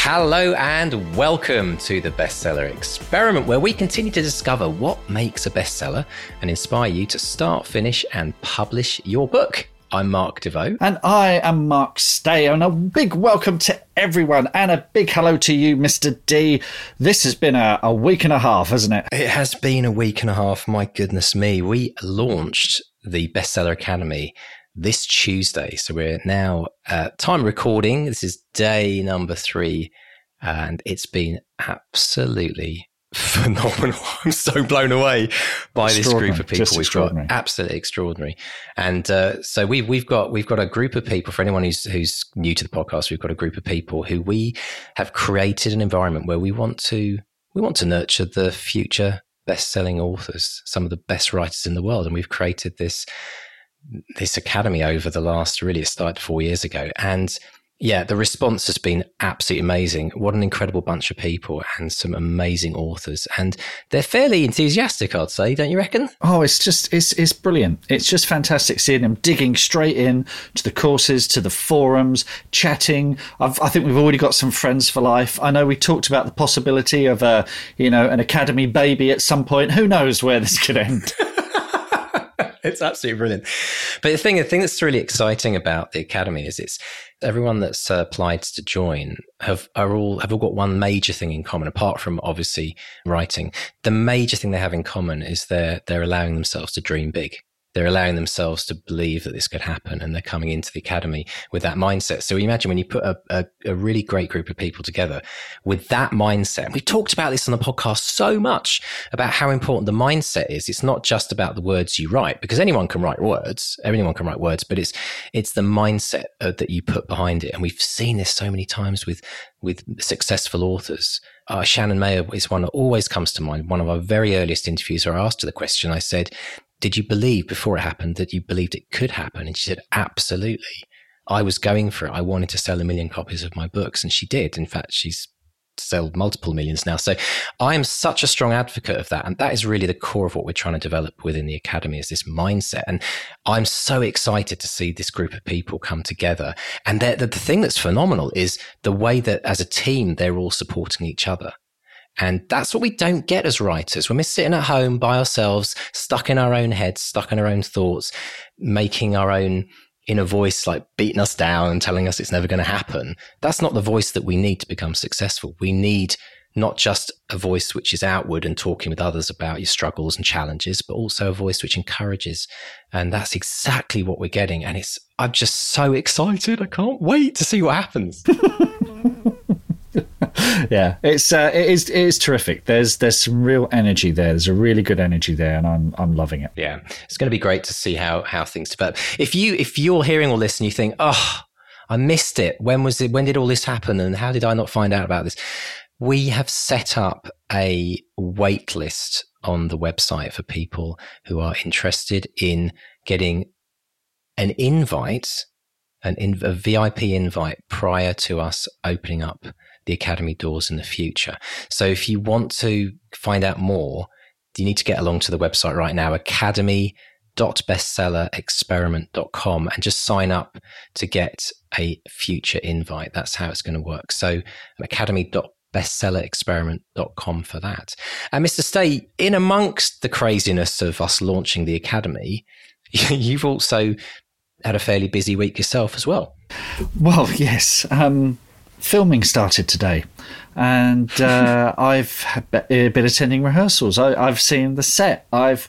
Hello and welcome to the Bestseller Experiment, where we continue to discover what makes a bestseller and inspire you to start, finish, and publish your book. I'm Mark Desvaux. And I am Mark Stay. And a big welcome to everyone and a big hello to you, Mr. D. This has been a, a week and a half, hasn't it? It has been a week and a half. My goodness me. We launched the Bestseller Academy this Tuesday. So we're now uh, time recording. This is day number three, and it's been absolutely phenomenal. I'm so blown away by this group of people we've got. Absolutely extraordinary. And uh, so we've we've got we've got a group of people. For anyone who's who's new to the podcast, we've got a group of people who we have created an environment where we want to we want to nurture the future best-selling authors, some of the best writers in the world, and we've created this this academy over the last really it started four years ago. And yeah the response has been absolutely amazing. What an incredible bunch of people and some amazing authors. And they're fairly enthusiastic i'd say don't you reckon? Oh it's just it's it's brilliant. It's just fantastic seeing them digging straight in to the courses to the forums chatting. I've, i think we've already got some friends for life. I know we talked about the possibility of a you know an academy baby at some point. Who knows where this could end it's absolutely brilliant. But the thing, the thing that's really exciting about the academy is it's everyone that's uh, applied to join have are all have all got one major thing in common, apart from obviously writing. The major thing they have in common is they're they're allowing themselves to dream big they're allowing themselves to believe that this could happen and they're coming into the academy with that mindset. So imagine when you put a, a, a, really great group of people together with that mindset. We've talked about this on the podcast so much about how important the mindset is. It's not just about the words you write because anyone can write words, anyone can write words, but it's, it's the mindset uh, that you put behind it. And we've seen this so many times with, with successful authors. Uh, Shannon Mayer is one that always comes to mind. One of our very earliest interviews, where I asked her the question. I said, did you believe before it happened that you believed it could happen? And she said, absolutely. I was going for it. I wanted to sell a million copies of my books. And she did. In fact, she's sold multiple millions now. So I am such a strong advocate of that. And that is really the core of what we're trying to develop within the academy is this mindset. And I'm so excited to see this group of people come together. And the, the thing that's phenomenal is the way that as a team, they're all supporting each other. And that's what we don't get as writers. When we're sitting at home by ourselves, stuck in our own heads, stuck in our own thoughts, making our own inner voice like beating us down and telling us it's never going to happen. That's not the voice that we need to become successful. We need not just a voice which is outward and talking with others about your struggles and challenges, but also a voice which encourages. And that's exactly what we're getting. And it's, I'm just so excited. I can't wait to see what happens. yeah, it's uh, it is it is terrific. There's there's some real energy there. There's a really good energy there, and I'm I'm loving it. Yeah, it's going to be great to see how how things develop. If you if you're hearing all this and you think, oh, I missed it. When was it? When did all this happen? And how did I not find out about this? We have set up a wait list on the website for people who are interested in getting an invite, an in, a VIP invite prior to us opening up the Academy doors in the future. So if you want to find out more, you need to get along to the website right now, academy.bestsellerexperiment.com, and just sign up to get a future invite. That's how it's going to work. So academy.bestsellerexperiment.com for that. And Mr. Stay, in amongst the craziness of us launching the Academy, you've also had a fairly busy week yourself as well. Well, yes. Um, filming started today, and uh, I've been attending rehearsals. I, have seen the set. I've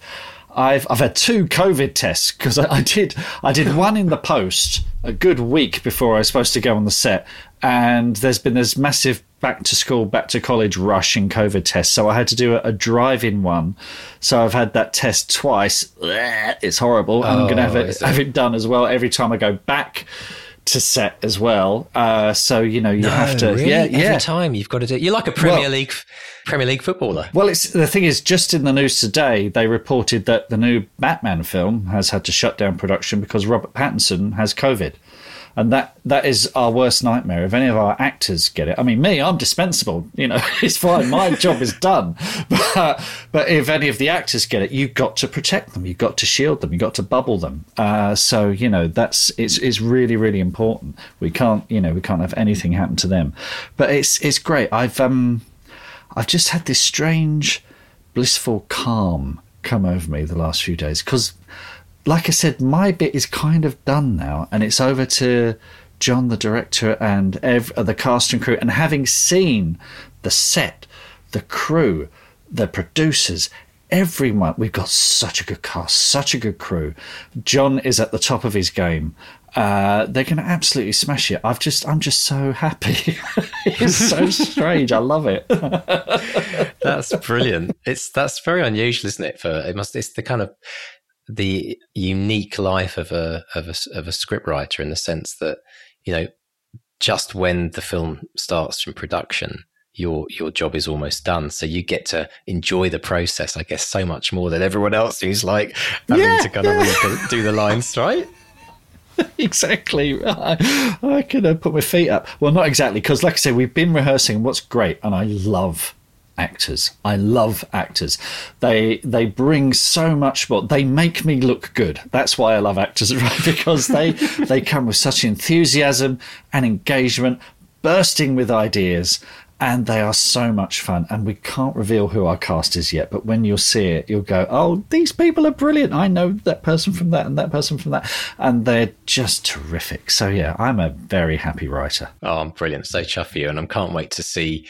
I've I've had two COVID tests because I, I, did I did one in the post a good week before I was supposed to go on the set, and there's been this massive back to school, back to college rush in COVID tests. So I had to do a, a drive-in one. So I've had that test twice. It's horrible. Oh, I'm going to have it, have it done as well every time I go back to set as well. Uh, so you know you no, have to. Really? Yeah, every yeah. time you've got to do. You're like a Premier well, League Premier League footballer. Well, it's the thing is, just in the news today, they reported that the new Batman film has had to shut down production because Robert Pattinson has COVID and that that is our worst nightmare. If any of our actors get it, I mean, me, I'm dispensable. You know, it's fine. My job is done. But but if any of the actors get it, you've got to protect them. You've got to shield them. You've got to bubble them. Uh, so you know that's it's it's really really important. We can't you know we can't have anything happen to them. But it's it's great. I've um I've just had this strange blissful calm come over me the last few days because like I said, my bit is kind of done now, and it's over to John, the director, and ev- uh, the cast and crew. And having seen the set, the crew, the producers, everyone, we've got such a good cast, such a good crew. John is at the top of his game. Uh, they're going to absolutely smash it. I've just, I'm just so happy. it's so strange. I love it. that's brilliant. It's that's very unusual, isn't it? For it must. It's the kind of the unique life of a of a of a scriptwriter in the sense that you know just when the film starts from production your your job is almost done so you get to enjoy the process i guess so much more than everyone else who's like having yeah, to kind yeah. of do the lines right exactly. I, I can uh, put my feet up. Well, not exactly, because like I said, we've been rehearsing. What's great, and I love actors. I love actors. They they bring so much more. They make me look good. That's why I love actors, right? Because they they come with such enthusiasm and engagement, bursting with ideas. And they are so much fun. And we can't reveal who our cast is yet, but when you'll see it, you'll go, Oh, these people are brilliant. I know that person from that and that person from that. And they're just terrific. So, yeah, I'm a very happy writer. Oh, I'm brilliant. So chuffed for you. And I can't wait to see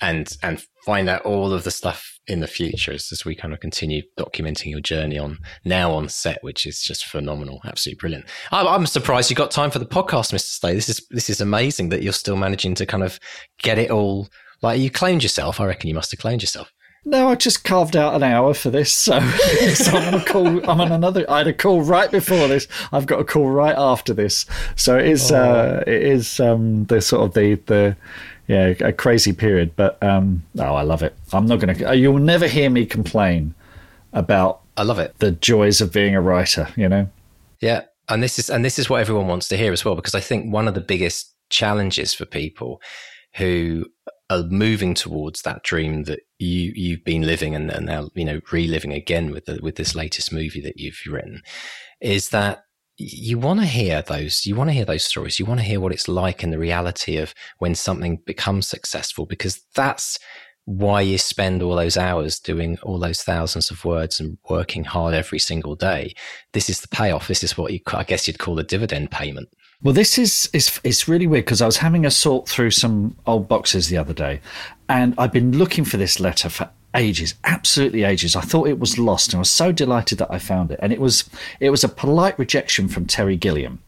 and and find out all of the stuff in the future as, as we kind of continue documenting your journey on now on set, which is just phenomenal, absolutely brilliant. I'm, I'm surprised you got time for the podcast, Mr. Stay. This is this is amazing that you're still managing to kind of get it all. Like you claimed yourself, I reckon you must have claimed yourself. No, I just carved out an hour for this, so, so I'm on a call. I'm on another. I had a call right before this. I've got a call right after this. So it is. Oh. Uh, it is um, the sort of the the yeah, a crazy period. But um, oh, I love it. I'm not going to. You'll never hear me complain about. I love it. The joys of being a writer. You know. Yeah, and this is and this is what everyone wants to hear as well, because I think one of the biggest challenges for people who are moving towards that dream that you you've been living and, and now you know reliving again with the, with this latest movie that you've written is that you want to hear those you want to hear those stories you want to hear what it's like in the reality of when something becomes successful because that's why you spend all those hours doing all those thousands of words and working hard every single day. This is the payoff this is what you i guess you'd call a dividend payment. Well this is is it's really weird because i was having a sort through some old boxes the other day and i've been looking for this letter for ages, absolutely ages. I thought it was lost, and I was so delighted that I found it. And it was it was a polite rejection from Terry Gilliam.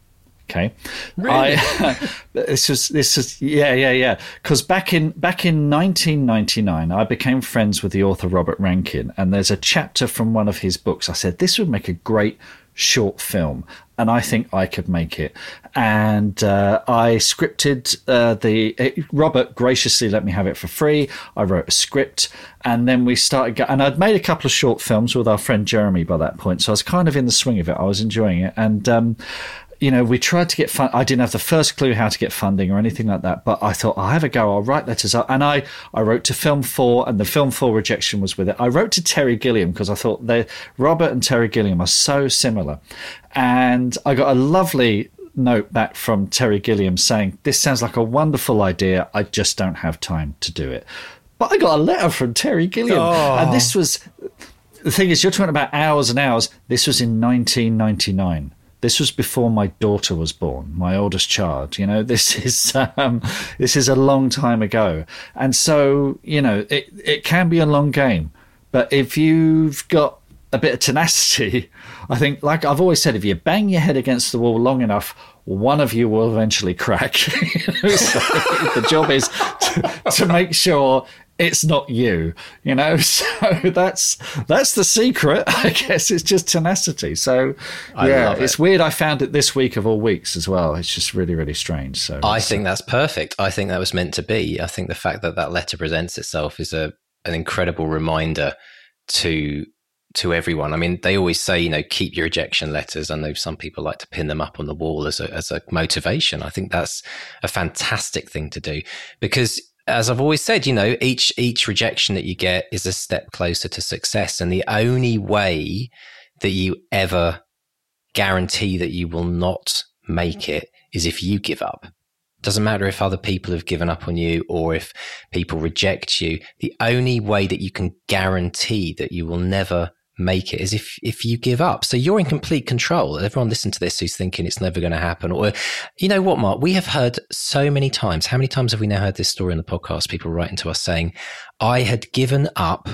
Okay, really? I, this was this is yeah yeah yeah. Because back in back in 1999, I became friends with the author Robert Rankin, and there's a chapter from one of his books. I said this would make a great short film, and I think I could make it. And uh, I scripted uh, the. It, Robert graciously let me have it for free. I wrote a script, and then we started. Go- and I'd made a couple of short films with our friend Jeremy by that point, so I was kind of in the swing of it. I was enjoying it, and. Um, you know, we tried to get fun. I didn't have the first clue how to get funding or anything like that, but I thought I'll have a go. I'll write letters up, and I I wrote to Film Four, and the Film Four rejection was with it. I wrote to Terry Gilliam because I thought they Robert and Terry Gilliam are so similar, and I got a lovely note back from Terry Gilliam saying this sounds like a wonderful idea. I just don't have time to do it. But I got a letter from Terry Gilliam, oh. and this oh. was the thing is you're talking about hours and hours. This was in 1999 this was before my daughter was born, my oldest child. You know, this is um, this is a long time ago, and so you know it it can be a long game. But if you've got a bit of tenacity, I think, like I've always said, if you bang your head against the wall long enough, one of you will eventually crack. so the job is to, to make sure it's not you you know so that's that's the secret i guess it's just tenacity so yeah it. it's weird i found it this week of all weeks as well it's just really really strange so i think uh, that's perfect i think that was meant to be i think the fact that that letter presents itself is a an incredible reminder to to everyone. I mean, they always say, you know, keep your rejection letters. I know some people like to pin them up on the wall as a, as a motivation. I think that's a fantastic thing to do because as I've always said, you know, each each rejection that you get is a step closer to success, and the only way that you ever guarantee that you will not make it is if you give up. Doesn't matter if other people have given up on you or if people reject you. The only way that you can guarantee that you will never make it is if if you give up. So you're in complete control. Everyone listen to this who's thinking it's never going to happen. Or you know what, Mark? We have heard so many times. How many times have we now heard this story on the podcast? People writing to us saying, "I had given up."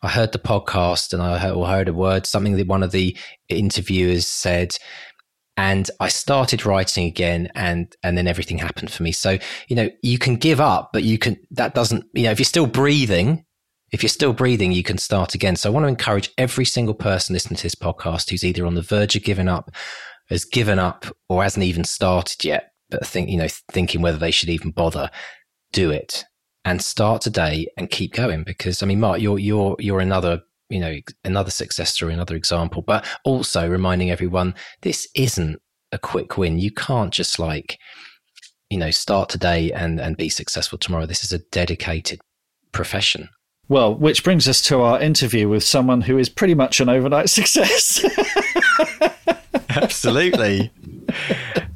I heard the podcast and I heard, or heard a word, something that one of the interviewers said, and I started writing again, and and then everything happened for me. So you know, you can give up, but you can. That doesn't. You know, if you're still breathing, if you're still breathing, you can start again. So I want to encourage every single person listening to this podcast who's either on the verge of giving up, has given up, or hasn't even started yet, but think, you know, thinking whether they should even bother, do it and start today and keep going. Because I mean, Mark, you're, you're, you're another, you know, another success story, another example, but also reminding everyone this isn't a quick win. You can't just like, you know, start today and, and be successful tomorrow. This is a dedicated profession well, which brings us to our interview with someone who is pretty much an overnight success. Absolutely.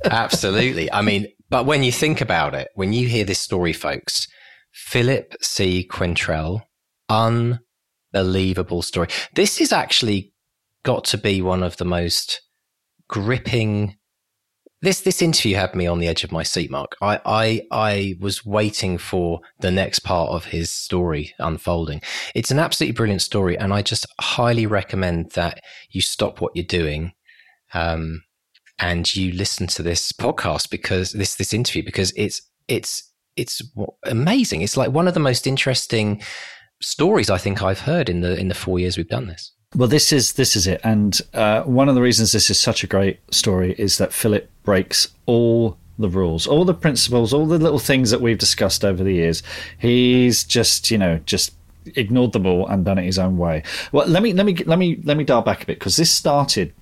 Absolutely. I mean, but when you think about it, when you hear this story, folks, Philip C. Quaintrell, unbelievable story. This is actually got to be one of the most gripping this this interview had me on the edge of my seat, Mark. I, I I was waiting for the next part of his story unfolding. It's an absolutely brilliant story, and I just highly recommend that you stop what you're doing, um, and you listen to this podcast because this this interview because it's it's it's amazing. It's like one of the most interesting stories I think I've heard in the in the four years we've done this. Well, this is this is it, and uh, one of the reasons this is such a great story is that Philip breaks all the rules, all the principles, all the little things that we've discussed over the years. He's just, you know, just ignored them all and done it his own way. Well, let me let me let me let me dial back a bit because this started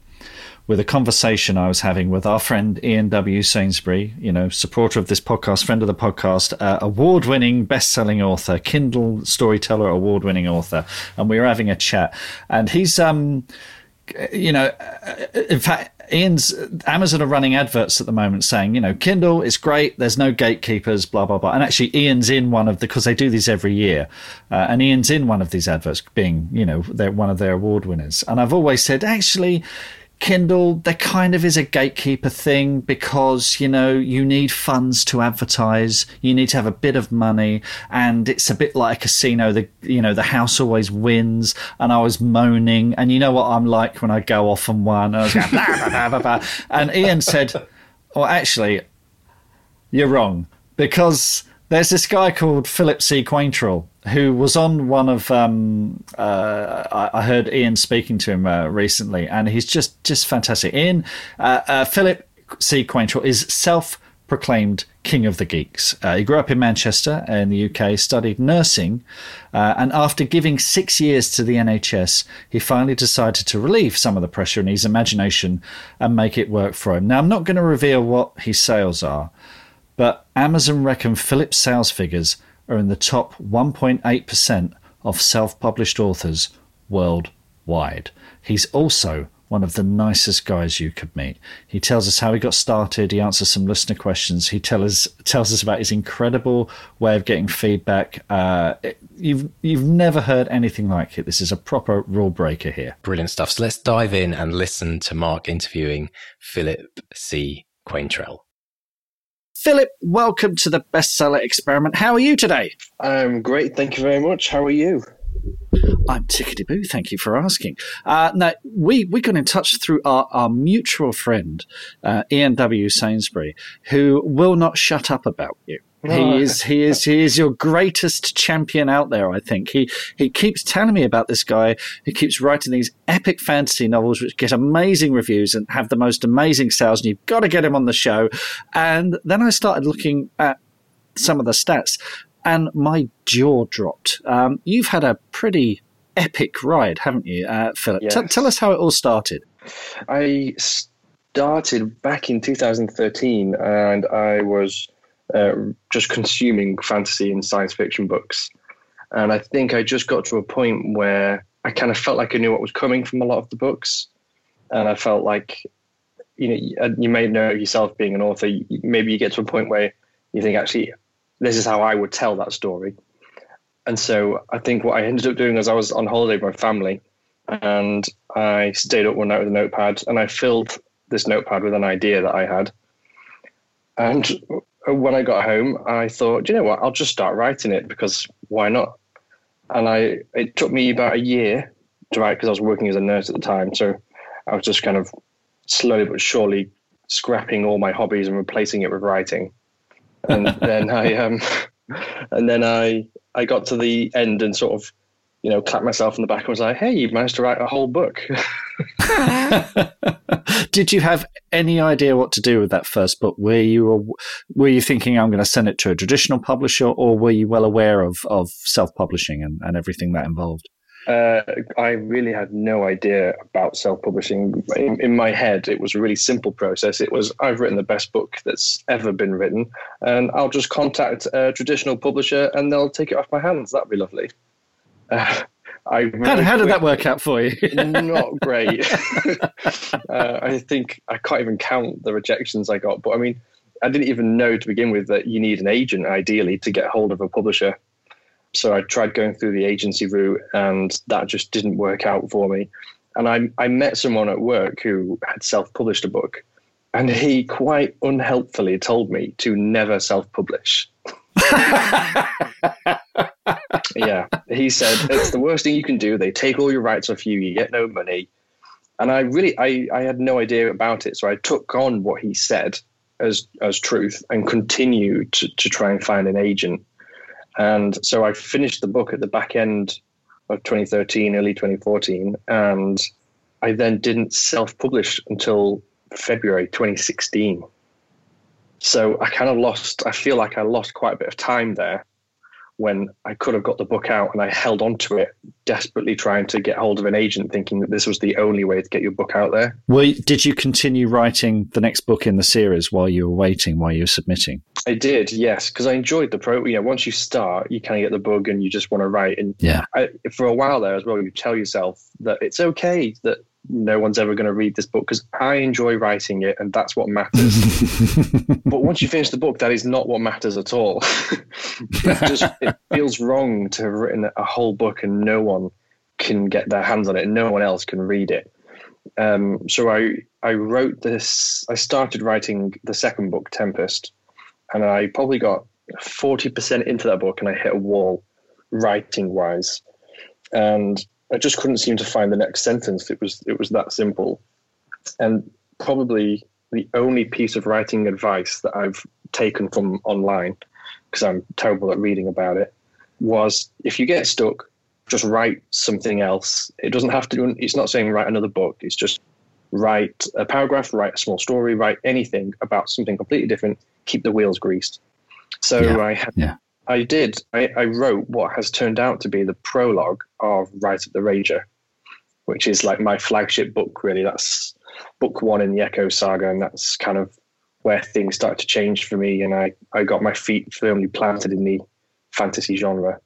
with a conversation I was having with our friend Ian W. Sainsbury, you know, supporter of this podcast, friend of the podcast, uh, award winning, best selling author, Kindle storyteller, award winning author. And we were having a chat. And he's, um, you know, uh, in fact, Ian's Amazon are running adverts at the moment saying, you know, Kindle is great. There's no gatekeepers, blah blah blah. And actually, Ian's in one of the because they do these every year, uh, and Ian's in one of these adverts, being you know, they're one of their award winners. And I've always said, actually, Kindle, there kind of is a gatekeeper thing because, you know, you need funds to advertise. You need to have a bit of money and it's a bit like a casino. The, you know, the house always wins and I was moaning and you know what I'm like when I go off and one and, going, blah, blah, and Ian said, well, actually, you're wrong because there's this guy called Philip C. Quaintrell who was on one of um, uh, I, heard Ian speaking to him uh, recently, and he's just just fantastic. Ian uh, uh Philip C. Quaintrell is self proclaimed king of the geeks. Uh, he grew up in Manchester in the UK, studied nursing, uh, and after giving six years to the NHS, he finally decided to relieve some of the pressure in his imagination and make it work for him. Now, I'm not going to reveal what his sales are, but Amazon reckon Philip's sales figures are in the top 1.8% of self published authors worldwide. He's also one of the nicest guys you could meet. He tells us how he got started. He answers some listener questions. He tell us, tells us about his incredible way of getting feedback. Uh, you've you've never heard anything like it. This is a proper rule breaker here. Brilliant stuff. So let's dive in and listen to Mark interviewing Philip C. Quaintrell. Philip, welcome to the bestseller experiment. How are you today? I'm great. Thank you very much. How are you? I'm tickety boo. Thank you for asking. Uh, now we we got in touch through our, our mutual friend uh, Ian W. Sainsbury, who will not shut up about you. He is he is he is your greatest champion out there. I think he he keeps telling me about this guy who keeps writing these epic fantasy novels which get amazing reviews and have the most amazing sales. And you've got to get him on the show. And then I started looking at some of the stats, and my jaw dropped. Um, you've had a pretty epic ride, haven't you, uh, Philip? Yes. T- tell us how it all started. I started back in 2013, and I was uh, just consuming fantasy and science fiction books. And I think I just got to a point where I kind of felt like I knew what was coming from a lot of the books, and I felt like, you know, you may know yourself being an author. Maybe you get to a point where you think, actually, this is how I would tell that story. And so I think what I ended up doing was I was on holiday with my family, and I stayed up one night with a notepad, and I filled this notepad with an idea that I had. And when I got home, I thought, you know what, I'll just start writing it because why not? And I it took me about a year to write because I was working as a nurse at the time. So I was just kind of slowly but surely scrapping all my hobbies and replacing it with writing. And then I um and then I I got to the end and sort of you know, clapped myself on the back and was like, "Hey, you've managed to write a whole book." Did you have any idea what to do with that first book? Were you were you thinking I'm going to send it to a traditional publisher, or were you well aware of of self publishing and, and everything that involved? Uh, I really had no idea about self publishing. In, in, my head, it was a really simple process. It was I've written the best book that's ever been written, and I'll just contact a traditional publisher and they'll take it off my hands. That'd be lovely. Uh, I how, how did that work out for you? not great. uh, I think I can't even count the rejections I got. But I mean, I didn't even know to begin with that you need an agent ideally to get hold of a publisher. So I tried going through the agency route, and that just didn't work out for me. And I, I met someone at work who had self-published a book, and he quite unhelpfully told me to never self-publish. yeah, he said it's the worst thing you can do. They take all your rights off you. You get no money. And I really, I, I had no idea about it. So I took on what he said as as truth and continued to, to try and find an agent. And so I finished the book at the back end of 2013, early 2014, and I then didn't self-publish until February 2016. So I kind of lost. I feel like I lost quite a bit of time there when I could have got the book out and I held on to it, desperately trying to get hold of an agent, thinking that this was the only way to get your book out there. Well, did you continue writing the next book in the series while you were waiting, while you were submitting? I did, yes, because I enjoyed the pro. You know, once you start, you kind of get the bug and you just want to write. And yeah, I, for a while there as well, you tell yourself that it's okay that no one's ever going to read this book because I enjoy writing it and that's what matters. but once you finish the book, that is not what matters at all. it just it feels wrong to have written a whole book and no one can get their hands on it and no one else can read it. Um, so I I wrote this. I started writing the second book, Tempest, and I probably got forty percent into that book and I hit a wall, writing wise, and I just couldn't seem to find the next sentence. It was it was that simple, and probably the only piece of writing advice that I've taken from online, because I'm terrible at reading about it, was if you get stuck, just write something else. It doesn't have to. It's not saying write another book. It's just write a paragraph, write a small story, write anything about something completely different. Keep the wheels greased. So yeah. I had yeah. I did. I, I, wrote what has turned out to be the prologue of Rise of the Ranger, which is like my flagship book, really. That's book one in the Echo saga, and that's kind of where things started to change for me. And I, I got my feet firmly planted in the fantasy genre.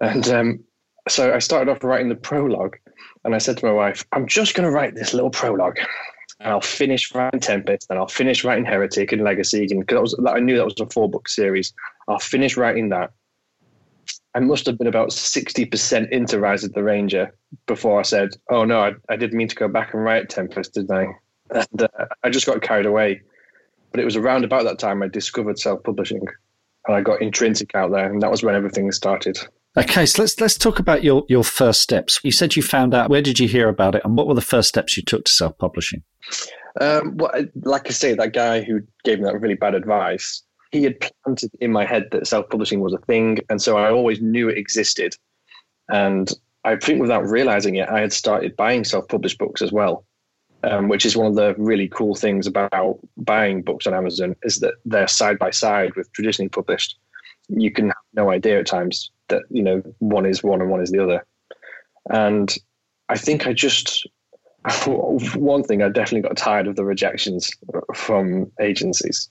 And um, so I started off writing the prologue, and I said to my wife, I'm just going to write this little prologue and I'll finish writing Tempest, and I'll finish writing Heretic and Legacy, and because I knew that was a four book series. I'll finish writing that. I must have been about sixty percent into Rise of the Ranger before I said, "Oh no, I, I didn't mean to go back and write Tempest, did I?" And uh, I just got carried away. But it was around about that time I discovered self publishing, and I got Intrinsic out there, and that was when everything started. Okay, so let's let's talk about your your first steps. You said you found out. Where did you hear about it, and what were the first steps you took to self publishing? Um, well, like I say, that guy who gave me that really bad advice, he had planted in my head that self publishing was a thing, and so I always knew it existed. And I think without realizing it, I had started buying self published books as well. Um, which is one of the really cool things about buying books on Amazon is that they're side by side with traditionally published. You can have no idea at times that you know one is one and one is the other. And I think I just one thing I definitely got tired of the rejections from agencies,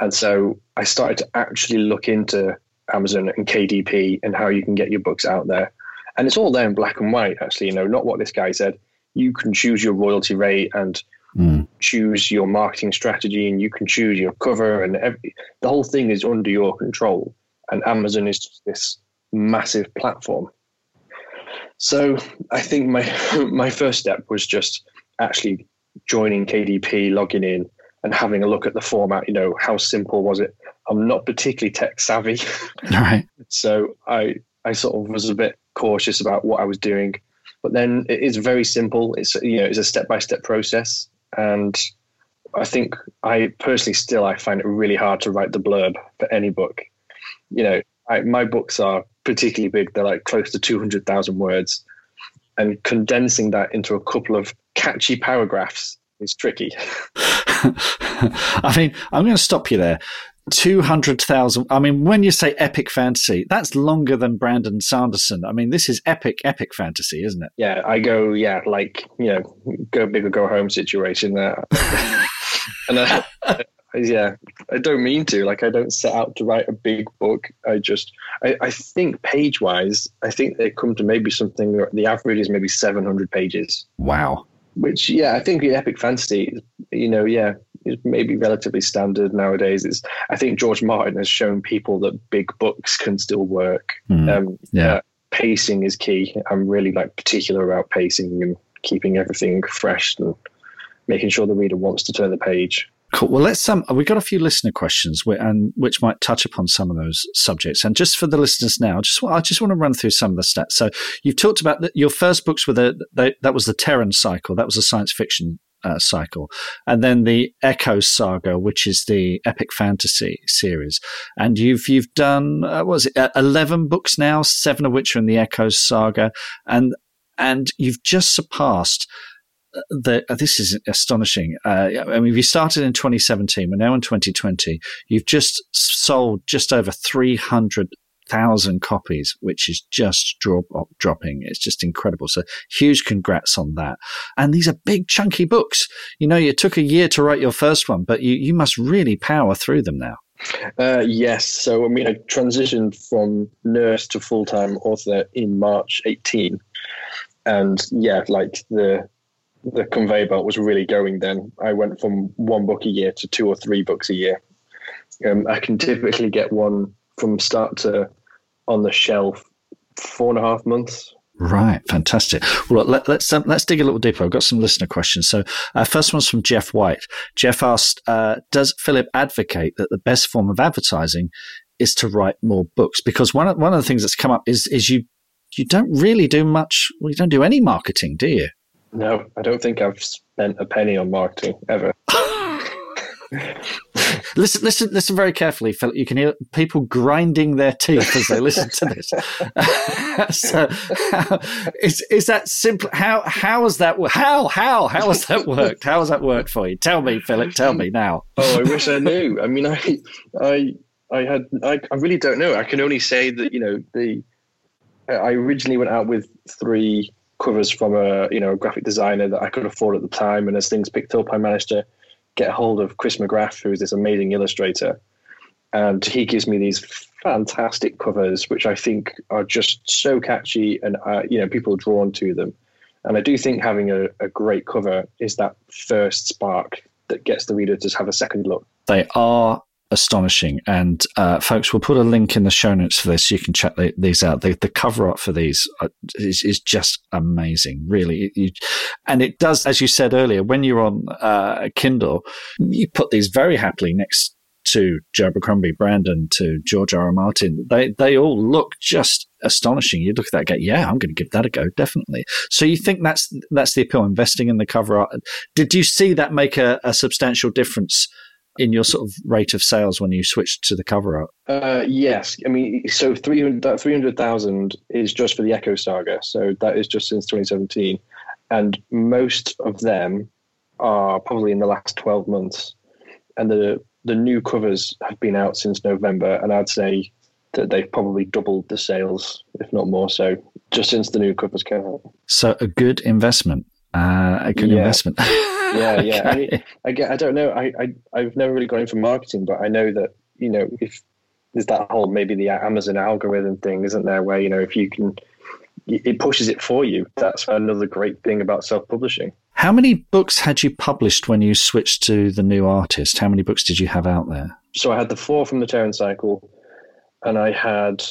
and so I started to actually look into Amazon and KDP and how you can get your books out there. And it's all there in black and white, actually. You know, not what this guy said you can choose your royalty rate and mm. choose your marketing strategy and you can choose your cover and every, the whole thing is under your control and amazon is just this massive platform so i think my my first step was just actually joining kdp logging in and having a look at the format you know how simple was it? I'm not particularly tech savvy. Right. So i i sort of was a bit cautious about what i was doing. But then it is very simple. It's you know it's a step by step process, and I think I personally still I find it really hard to write the blurb for any book. You know, I, my books are particularly big; they're like close to two hundred thousand words, and condensing that into a couple of catchy paragraphs is tricky. I mean, I'm going to stop you there 200,000. I mean, when you say epic fantasy, that's longer than Brandon Sanderson. I mean, this is epic, epic fantasy, isn't it? Yeah, I go, yeah, like, you know, go big or go home situation there. and I, yeah, I don't mean to. Like, I don't set out to write a big book. I just, I, I think page wise, I think they come to maybe something, the average is maybe 700 pages. Wow. Which, yeah, I think the epic fantasy, you know, yeah, is maybe relatively standard nowadays. It's I think George Martin has shown people that big books can still work. Mm, um, yeah, uh, pacing is key. I'm really like particular about pacing and keeping everything fresh and making sure the reader wants to turn the page. Cool. Well, let's um, we got a few listener questions, and which might touch upon some of those subjects. And just for the listeners now, just I just want to run through some of the stats. So you've talked about the, your first books were the that was the Terran cycle. That was a science fiction uh, cycle, and then the Echo Saga, which is the epic fantasy series. And you've you've done uh, was it uh, eleven books now, seven of which are in the Echo Saga, and and you've just surpassed. Uh, the, uh, this is astonishing. Uh, I mean, we started in 2017. We're now in 2020. You've just sold just over 300 thousand copies, which is just drop, dropping. It's just incredible. So huge congrats on that. And these are big chunky books. You know, it took a year to write your first one, but you, you must really power through them now. Uh, yes. So, I mean, I transitioned from nurse to full time author in March 18. And yeah, like the the conveyor belt was really going then. I went from one book a year to two or three books a year. Um, I can typically get one from start to on the shelf four and a half months. Right, fantastic. Well, let, us let's, um, let's dig a little deeper. I've got some listener questions. So, uh, first one's from Jeff White. Jeff asked, uh, "Does Philip advocate that the best form of advertising is to write more books?" Because one of, one of the things that's come up is is you you don't really do much. Well, you don't do any marketing, do you? No, I don't think I've spent a penny on marketing ever. listen, listen, listen very carefully, Philip. You can hear people grinding their teeth as they listen to this. so, is is that simple? How how has that how how how has that worked? How has that worked for you? Tell me, Philip. Tell me now. Oh, I wish I knew. I mean, I I I had I, I really don't know. I can only say that you know the I originally went out with three covers from a you know a graphic designer that I could afford at the time, and as things picked up, I managed to get hold of Chris McGrath, who is this amazing illustrator, and he gives me these fantastic covers, which I think are just so catchy, and uh, you know people are drawn to them. And I do think having a, a great cover is that first spark that gets the reader to have a second look. They are astonishing. And uh, folks, we'll put a link in the show notes for this. So you can check the, these out. The, the, cover art for these uh, is, is just amazing, really. You, and it does, as you said earlier, when you're on uh, Kindle, you put these very happily next to Joe Abercrombie, Brandon, to George R. R. Martin. They they all look just astonishing. You look at that, and go, yeah, I'm going to give that a go, definitely. So you think that's that's the appeal, investing in the cover art. Did you see that make a, a substantial difference? In your sort of rate of sales when you switched to the cover art? Uh, yes. I mean, so 300,000 300, is just for the Echo Saga. So that is just since 2017. And most of them are probably in the last 12 months. And the, the new covers have been out since November. And I'd say that they've probably doubled the sales, if not more so, just since the new covers came out. So a good investment. Uh, a good Yeah. investment. yeah, yeah. I, mean, I, get, I don't know. I, I, I've never really gone into marketing, but I know that, you know, if there's that whole maybe the Amazon algorithm thing, isn't there? Where, you know, if you can, it pushes it for you. That's another great thing about self publishing. How many books had you published when you switched to the new artist? How many books did you have out there? So I had the four from the Terran Cycle, and I had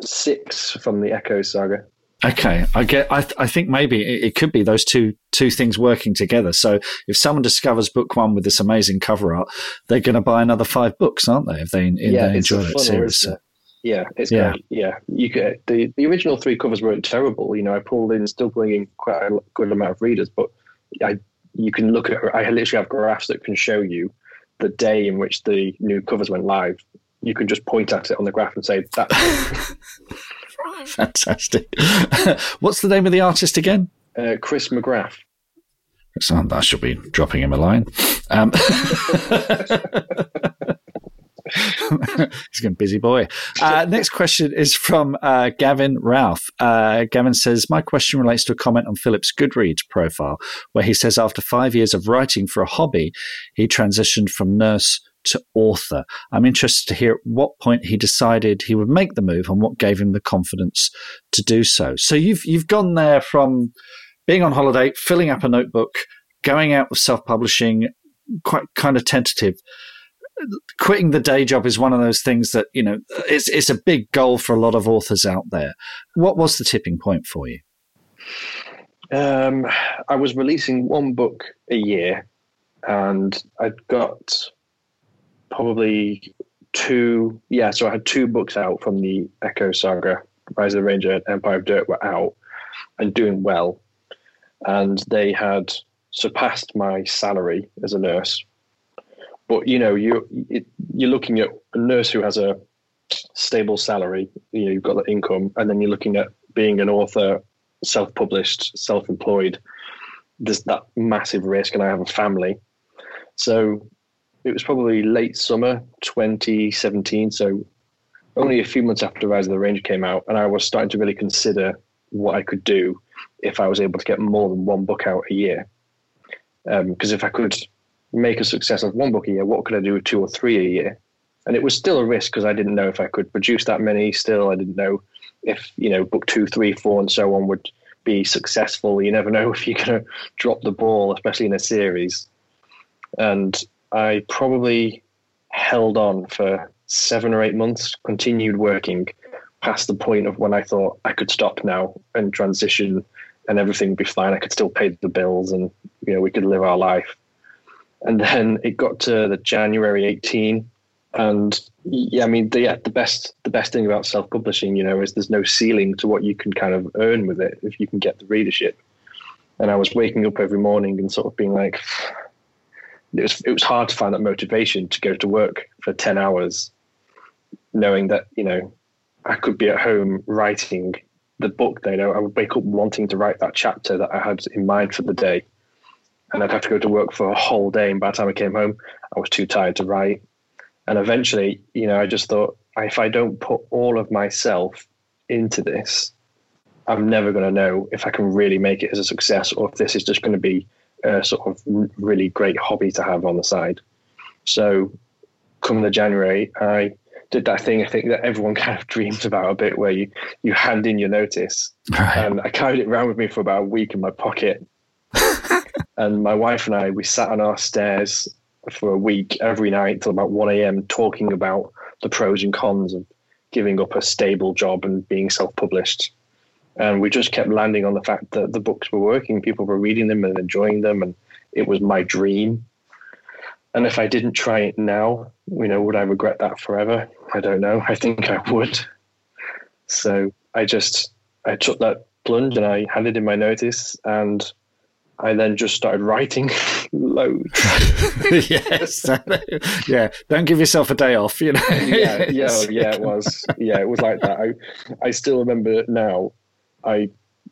six from the Echo Saga. Okay, I get. I, th- I think maybe it, it could be those two two things working together. So if someone discovers book one with this amazing cover art, they're going to buy another five books, aren't they? If they, if yeah, they enjoy that funnel, series. it? Yeah, it's Yeah. great. Yeah, you could, the the original three covers weren't terrible. You know, I pulled in, still pulling in quite a good amount of readers, but I you can look at. I literally have graphs that can show you the day in which the new covers went live. You can just point at it on the graph and say that. Fantastic. What's the name of the artist again? uh, Chris McGrath. So I should be dropping him a line. Um, he's getting busy boy. Uh, next question is from uh, Gavin Routh. Uh, Gavin says, My question relates to a comment on Philip's Goodreads profile, where he says after five years of writing for a hobby, he transitioned from nurse to author. I'm interested to hear at what point he decided he would make the move and what gave him the confidence to do so. So you've you've gone there from being on holiday, filling up a notebook, going out with self-publishing, quite kind of tentative. Quitting the day job is one of those things that you know it's it's a big goal for a lot of authors out there. What was the tipping point for you? Um, I was releasing one book a year, and I'd got probably two. Yeah, so I had two books out from the Echo Saga, Rise of the Ranger, and Empire of Dirt were out and doing well, and they had surpassed my salary as a nurse. But you know, you it, you're looking at a nurse who has a stable salary. You know, you've got the income, and then you're looking at being an author self-published, self-employed, there's that massive risk, and I have a family. So it was probably late summer 2017. So only a few months after Rise of the Ranger came out, and I was starting to really consider what I could do if I was able to get more than one book out a year. Um, because if I could make a success of one book a year, what could I do with two or three a year? And it was still a risk because I didn't know if I could produce that many. Still, I didn't know if you know book two, three, four, and so on would be successful. You never know if you're going to drop the ball, especially in a series. And I probably held on for seven or eight months, continued working past the point of when I thought I could stop now and transition and everything would be fine. I could still pay the bills and you know we could live our life. And then it got to the January 18 and yeah, I mean the yeah, the best the best thing about self-publishing, you know, is there's no ceiling to what you can kind of earn with it if you can get the readership. And I was waking up every morning and sort of being like it was it was hard to find that motivation to go to work for 10 hours knowing that, you know, I could be at home writing the book you know I would wake up wanting to write that chapter that I had in mind for the day. And I'd have to go to work for a whole day. And by the time I came home, I was too tired to write. And eventually, you know, I just thought if I don't put all of myself into this, I'm never going to know if I can really make it as a success or if this is just going to be a sort of really great hobby to have on the side. So, come the January, I did that thing I think that everyone kind of dreams about a bit, where you you hand in your notice, Right. and I carried it around with me for about a week in my pocket. and my wife and I, we sat on our stairs for a week every night till about 1 a.m. talking about the pros and cons of giving up a stable job and being self published. And we just kept landing on the fact that the books were working, people were reading them and enjoying them, and it was my dream. And if I didn't try it now, you know, would I regret that forever? I don't know. I think I would. So I just I took that plunge and I handed in my notice and I then just started writing loads. yes, yeah. Don't give yourself a day off, you know. yeah, yeah, yeah. It was, yeah, it was like that. I, I still remember now. I,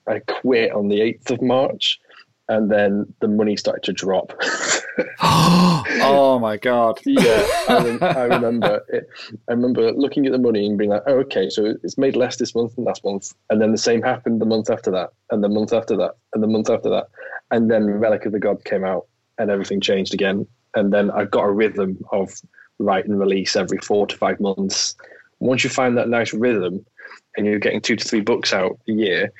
I quit on the eighth of March, and then the money started to drop. oh my god! Yeah, I, I remember it. I remember looking at the money and being like, "Oh, okay, so it's made less this month than last month," and then the same happened the month after that, and the month after that, and the month after that, and then Relic of the God came out, and everything changed again. And then I got a rhythm of write and release every four to five months. Once you find that nice rhythm, and you're getting two to three books out a year,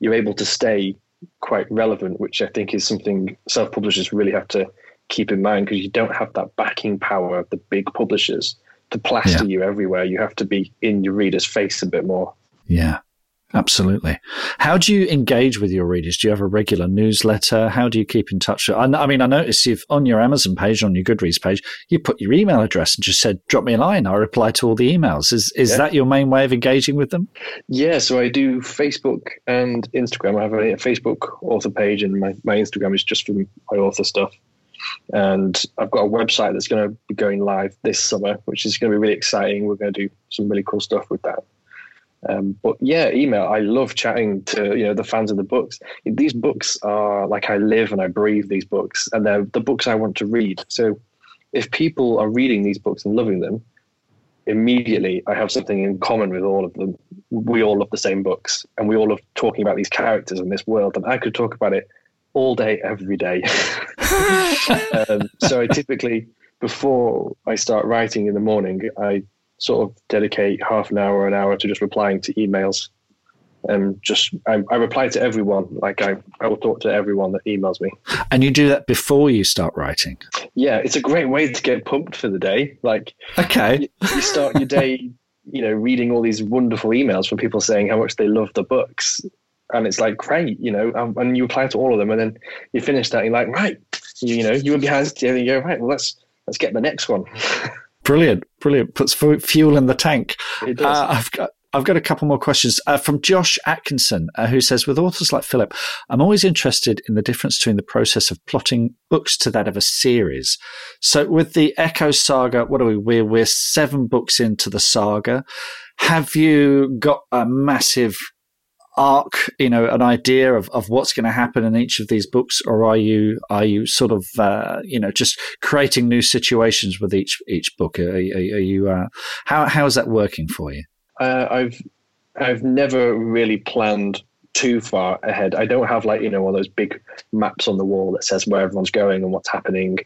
you're able to stay quite relevant, which I think is something self publishers really have to keep in mind because you don't have that backing power of the big publishers to plaster yeah. you everywhere. You have to be in your reader's face a bit more. Yeah. Absolutely. How do you engage with your readers? Do you have a regular newsletter? How do you keep in touch? I, I mean, I noticed you've on your Amazon page, on your Goodreads page, you put your email address and just said, "Drop me a line." I reply to all the emails. Is is yeah. that your main way of engaging with them? Yeah. So I do Facebook and Instagram. I have a, a Facebook author page, and my, my Instagram is just for my author stuff. And I've got a website that's going to be going live this summer, which is going to be really exciting. We're going to do some really cool stuff with that. Um, but yeah, email. I love chatting to you know the fans of the books. These books are like I live and I breathe these books, and they're the books I want to read. So if people are reading these books and loving them, immediately I have something in common with all of them. We all love the same books, and we all love talking about these characters in this world. And I could talk about it all day, every day. um, so I typically, before I start writing in the morning, I sort of dedicate half an hour, an hour to just replying to emails. And just, I, I reply to everyone. Like I, I will talk to everyone that emails me. And you do that before you start writing? Yeah, it's a great way to get pumped for the day. Like, okay, you, you start your day, you know, reading all these wonderful emails from people saying how much they love the books and it's like great, you know, um, and you apply to all of them, and then you finish that, and you're like, right, you, you know, you were behind, and you go, right, well, let's let's get the next one. Brilliant, brilliant. Puts fuel in the tank. It does. Uh, I've got. I've got a couple more questions uh, from Josh Atkinson, uh, who says, with authors like Philip, I'm always interested in the difference between the process of plotting books to that of a series. So, with the Echo Saga, what are we? We're, we're seven books into the saga. Have you got a massive arc, you know, an idea of, of what's going to happen in each of these books, or are you are you sort of uh, you know just creating new situations with each each book? Are, are, are you uh, how how is that working for you? Uh, I've I've never really planned too far ahead. I don't have like you know one of those big maps on the wall that says where everyone's going and what's happening.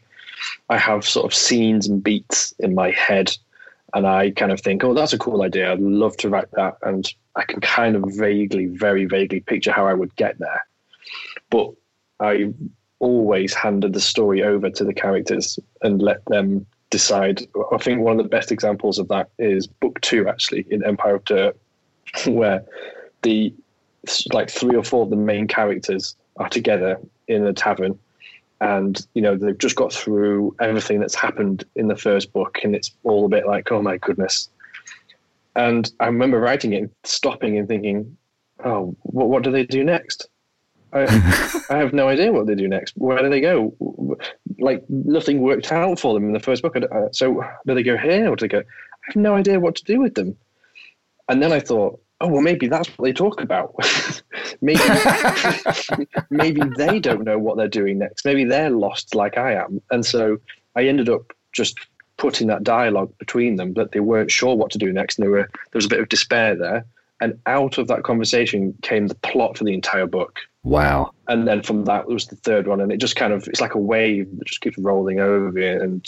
I have sort of scenes and beats in my head and I kind of think, oh, that's a cool idea. I'd love to write that, and I can kind of vaguely, very vaguely picture how I would get there. But I always handed the story over to the characters and let them decide. I think one of the best examples of that is book two, actually, in Empire of Dirt, where the like three or four of the main characters are together in a tavern and you know they've just got through everything that's happened in the first book and it's all a bit like oh my goodness and i remember writing it and stopping and thinking oh what, what do they do next? I, I have no idea what they do next. Where do they go? Like nothing worked out for them in the first book. Uh, so do they go here or do they go i have no idea what to do with them. And then i thought oh well maybe that's what they talk about. Maybe maybe they don't know what they're doing next. Maybe they're lost like i am. And so i ended up just putting that dialogue between them that they weren't sure what to do next and there were there was a bit of despair there. And out of that conversation came the plot for the entire book. Wow. And then from that was the third one and it just kind of it's like a wave that just keeps rolling over me and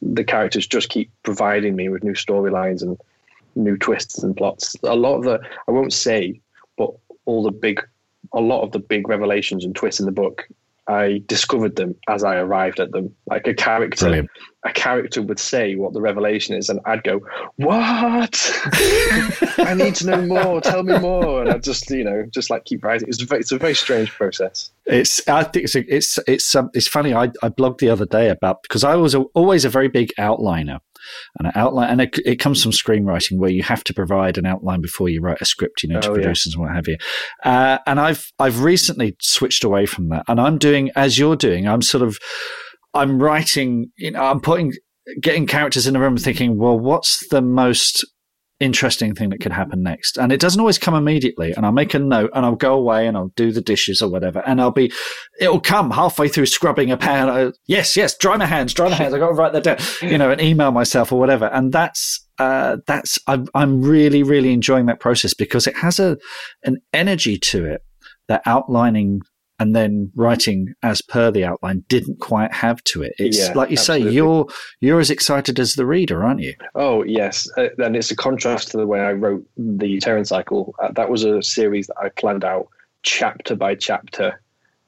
the characters just keep providing me with new storylines and new twists and plots. A lot of the, I won't say, but all the big, a lot of the big revelations and twists in the book, I discovered them as I arrived at them. Like a character, Brilliant. a character would say what the revelation is, and I'd go, "What? I need to know more. Tell me more." And I just, you know, just like keep writing. It's a very, it's a very strange process. It's, I think it's, it's, it's, um, it's funny. I, I blogged the other day about because I was a, always a very big outliner. And an outline. And it, it, comes from screenwriting where you have to provide an outline before you write a script, you know, to oh, producers yeah. and what have you. Uh, and I've, I've recently switched away from that and I'm doing, as you're doing, I'm sort of, I'm writing, you know, I'm putting, getting characters in a room thinking, well, what's the most interesting thing that could happen next. And it doesn't always come immediately. And I'll make a note and I'll go away and I'll do the dishes or whatever. And I'll be, it'll come halfway through scrubbing a pan. I, yes, yes, dry my hands, dry my hands. I got to write that down, you know, and email myself or whatever. And that's, uh, that's, I'm, I'm really, really enjoying that process because it has a, an energy to it that outlining and then writing as per the outline didn't quite have to it. It's yeah, like you absolutely. say, you're you're as excited as the reader, aren't you? Oh yes, uh, and it's a contrast to the way I wrote the Terran Cycle. Uh, that was a series that I planned out chapter by chapter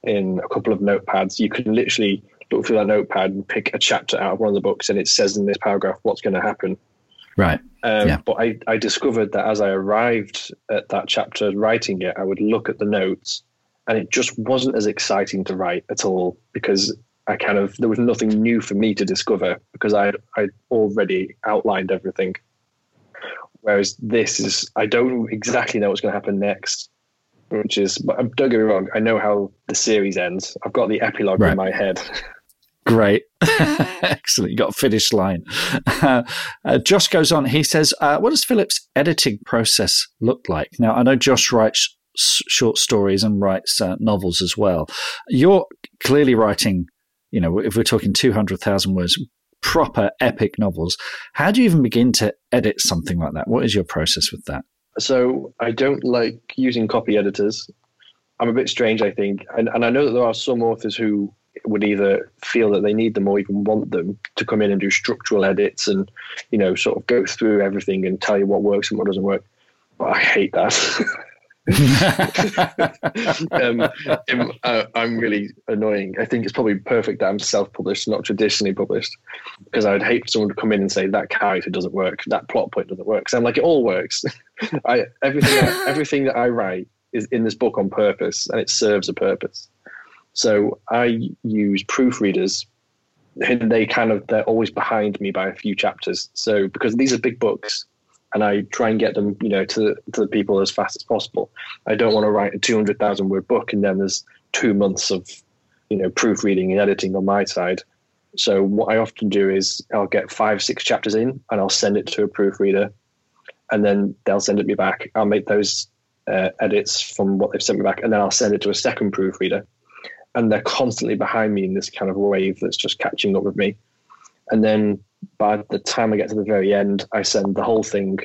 in a couple of notepads. You can literally look through that notepad and pick a chapter out of one of the books, and it says in this paragraph what's going to happen. Right. Um, yeah. But I, I discovered that as I arrived at that chapter writing it, I would look at the notes and it just wasn't as exciting to write at all because I kind of there was nothing new for me to discover because I I already outlined everything. Whereas this is I don't exactly know what's going to happen next, which is but don't get me wrong, I know how the series ends. I've got the epilogue right. in my head. Great. Excellent. You got a finish line. Uh, uh, Josh goes on. He says, uh, What does Philip's editing process look like? Now, I know Josh writes short stories and writes uh, novels as well. You're clearly writing, you know, if we're talking 200,000 words, proper epic novels. How do you even begin to edit something like that? What is your process with that? So I don't like using copy editors. I'm a bit strange, I think. And, and I know that there are some authors who would either feel that they need them or even want them to come in and do structural edits and, you know, sort of go through everything and tell you what works and what doesn't work. But I hate that. um, uh, I'm really annoying. I think it's probably perfect that I'm self-published, not traditionally published, because I would hate for someone to come in and say that character doesn't work, that plot point doesn't work. Because I'm like, it all works. I everything I, everything that I write is in this book on purpose, and it serves a purpose. So I use proofreaders, and they kind of they're always behind me by a few chapters. So because these are big books and I try and get them, you know, to to the people as fast as possible. I don't want to write a two hundred thousand word book and then there's two months of, you know, proofreading and editing on my side. So what I often do is I'll get five six chapters in and I'll send it to a proofreader, and then they'll send it me back. I'll make those uh, edits from what they've sent me back, and then I'll send it to a second proofreader, and they're constantly behind me in this kind of wave that's just catching up with me. And then by the time I get to the very end, I send the whole thing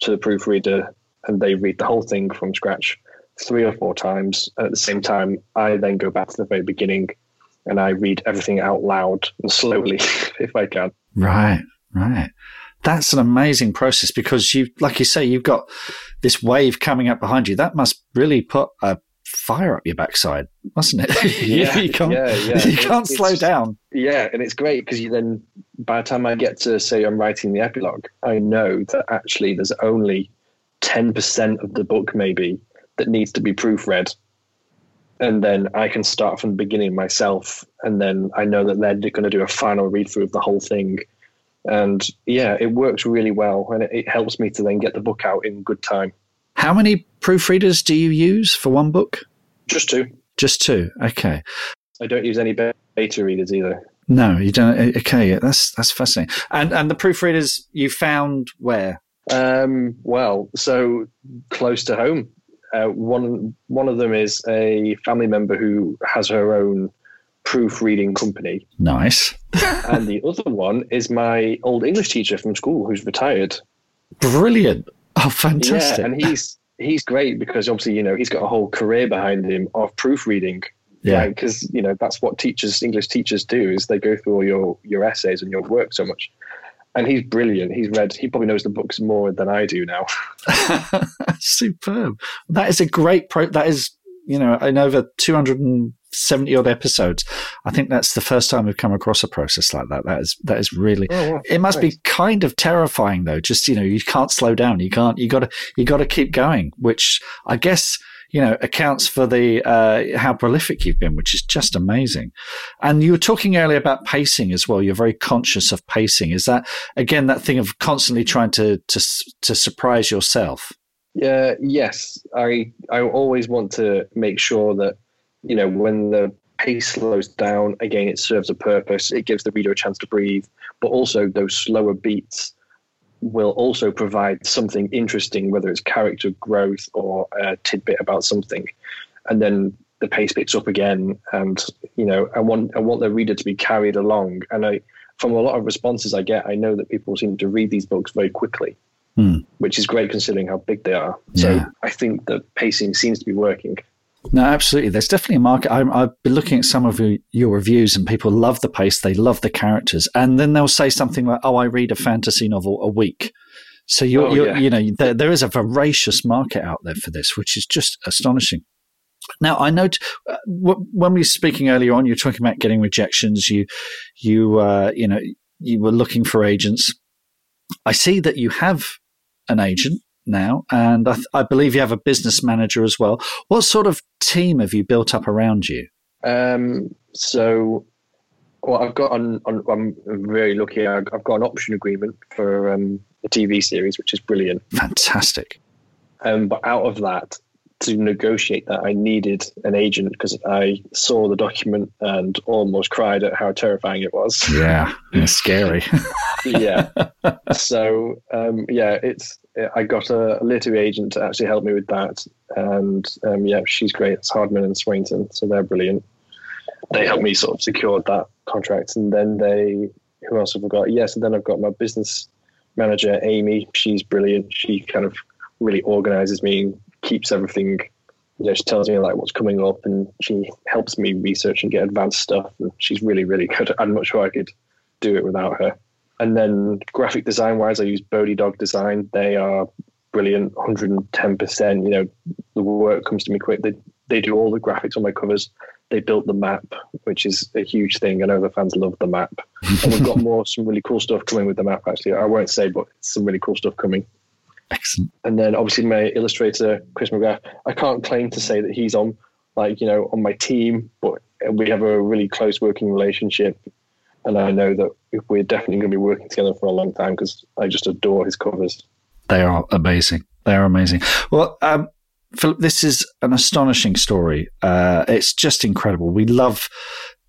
to the proofreader and they read the whole thing from scratch three or four times. And at the same time, I then go back to the very beginning and I read everything out loud and slowly if I can. Right, right. That's an amazing process because you, like you say, you've got this wave coming up behind you. That must really put a fire up your backside, mustn't it? Yeah, you can't, yeah, yeah. You can't it's, slow down. Yeah, and it's great because you then, by the time I get to say I'm writing the epilogue, I know that actually there's only 10% of the book maybe that needs to be proofread. And then I can start from the beginning myself. And then I know that they're going to do a final read through of the whole thing. And yeah, it works really well. And it, it helps me to then get the book out in good time. How many proofreaders do you use for one book? Just two. Just two. Okay. I don't use any beta readers either. No, you don't. Okay, that's that's fascinating. And and the proofreaders you found where? Um, well, so close to home. Uh, one one of them is a family member who has her own proofreading company. Nice. and the other one is my old English teacher from school who's retired. Brilliant. Oh, fantastic! Yeah, and he's he's great because obviously you know he's got a whole career behind him of proofreading. Yeah, because right? you know that's what teachers, English teachers, do is they go through all your your essays and your work so much. And he's brilliant. He's read. He probably knows the books more than I do now. Superb. That is a great pro. That is you know in over two hundred and 70 odd episodes. I think that's the first time we've come across a process like that. That is, that is really, oh, it must be kind of terrifying though. Just, you know, you can't slow down. You can't, you gotta, you gotta keep going, which I guess, you know, accounts for the uh, how prolific you've been, which is just amazing. And you were talking earlier about pacing as well. You're very conscious of pacing. Is that again that thing of constantly trying to to to surprise yourself? Yeah. Yes. I I always want to make sure that you know when the pace slows down again it serves a purpose. It gives the reader a chance to breathe. But also those slower beats will also provide something interesting whether it's character growth or a tidbit about something. And then the pace picks up again and you know i want i want the reader to be carried along. And i from a lot of responses i get i know that people seem to read these books very quickly Hmm. which is great considering how big they are. So i think the pacing seems to be working No, absolutely. There's definitely a market. I'm, I've been looking at some of your, your reviews, and people love the pace. They love the characters, and then they'll say something like, "Oh, I read a fantasy novel a week." So you're, Oh, you're yeah. you know, there, there is a voracious market out there for this, which is just astonishing. Now, I know uh, when we were speaking earlier on, you were talking about getting rejections. You, you, uh, you know, you were looking for agents. I see that you have an agent now, and I, th- I believe you have a business manager as well. What sort of team have you built up around you? Um, so, well, I've got on, on I'm very lucky. I've got an option agreement for um, a TV series, which is brilliant. Fantastic. Um, but out of that, to negotiate that, I needed an agent because I saw the document and almost cried at how terrifying it was. Yeah, it's scary. yeah. So um, yeah, it's I got a, a literary agent to actually help me with that, and um, yeah, she's great. It's Hardman and Swainson, so they're brilliant. They helped me sort of secure that contract, and then they who else have I got? Yes, and then I've got my business manager Amy. She's brilliant. She kind of really organizes me and keeps everything. You know, she tells me like what's coming up, and she helps me research and get advanced stuff. And she's really, really good. I'm not sure I could do it without her. And then graphic design wise, I use Bodie Dog Design. They are brilliant, 110%. You know, the work comes to me quick. They, they do all the graphics on my covers. They built the map, which is a huge thing. I know the fans love the map. and we've got more, some really cool stuff coming with the map, actually. I won't say, but it's some really cool stuff coming. Excellent. And then obviously my illustrator, Chris McGrath, I can't claim to say that he's on like, you know, on my team, but we have a really close working relationship. And I know that we're definitely going to be working together for a long time because I just adore his covers. They are amazing. They are amazing. Well, um, Philip, this is an astonishing story. Uh, it's just incredible. We love.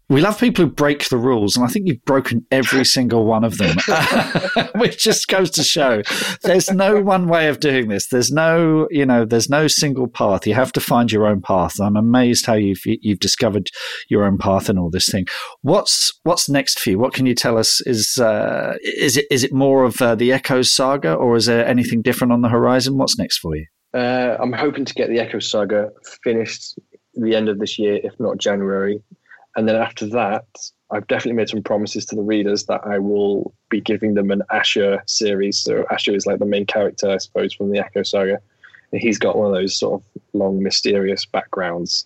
We love people who break the rules, and I think you've broken every single one of them, which just goes to show there's no one way of doing this. There's no, you know, there's no single path. You have to find your own path. I'm amazed how you've you've discovered your own path and all this thing. What's what's next for you? What can you tell us? Is uh, is it is it more of uh, the Echoes saga, or is there anything different on the horizon? What's next for you? Uh, I'm hoping to get the Echo Saga finished the end of this year, if not January. And then after that, I've definitely made some promises to the readers that I will be giving them an Asher series. So Asher is like the main character, I suppose, from the Echo Saga. And he's got one of those sort of long, mysterious backgrounds.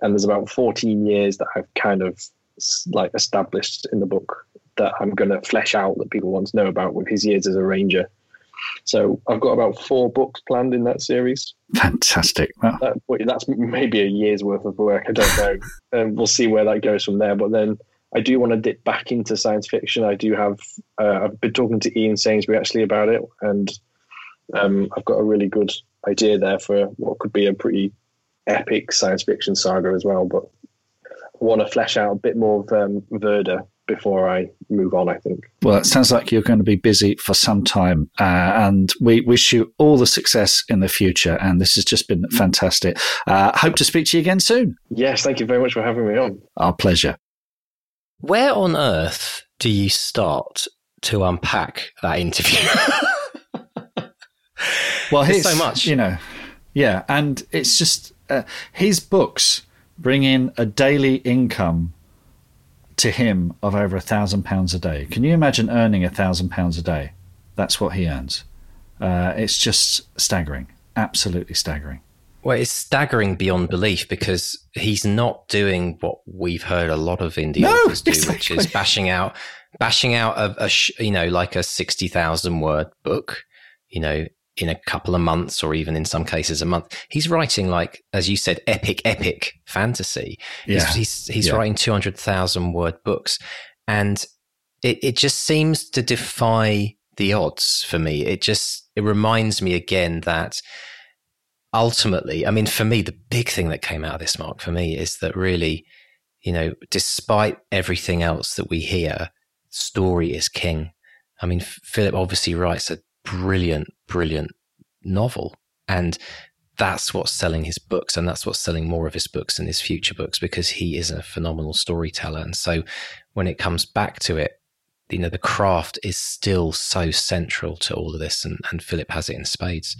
And there's about 14 years that I've kind of like established in the book that I'm going to flesh out that people want to know about with his years as a ranger. So I've got about four books planned in that series. Fantastic. Well, That, well, that's maybe a year's worth of work. I don't know. and we'll see where that goes from there. But then I do want to dip back into science fiction. I do have. Uh, I've been talking to Ian Sainsbury actually about it, and um, I've got a really good idea there for what could be a pretty epic science fiction saga as well. But I want to flesh out a bit more of um, Verda before I move on. I think. Well, it sounds like you're going to be busy for some time, uh, and we wish you all the success in the future. And this has just been fantastic. Uh, hope to speak to you again soon. Yes, thank you very much for having me on. Our pleasure. Where on earth do you start to unpack that interview? Well, There's here's so much. you know. Yeah, and it's just uh, his books bring in a daily income to him of over a thousand pounds a day. Can you imagine earning a thousand pounds a day? That's what he earns. Uh, it's just staggering, absolutely staggering. well, it's staggering beyond belief because he's not doing what we've heard a lot of indie No, authors do, which is bashing out, bashing out a, a sh- you know, like a sixty thousand word book. You know, in a couple of months or even in some cases a month. He's writing like, as you said, epic, epic fantasy. Yeah. He's, he's, he's yeah. writing 200,000 word books. And it, it just seems to defy the odds for me. It just, it reminds me again that ultimately, I mean, for me, the big thing that came out of this, Mark, for me is that really, you know, despite everything else that we hear, story is king. I mean, Philip obviously writes a brilliant, brilliant novel. And that's what's selling his books. And that's what's selling more of his books and his future books because he is a phenomenal storyteller. And so when it comes back to it, you know, the craft is still so central to all of this. And, and Philip has it in spades.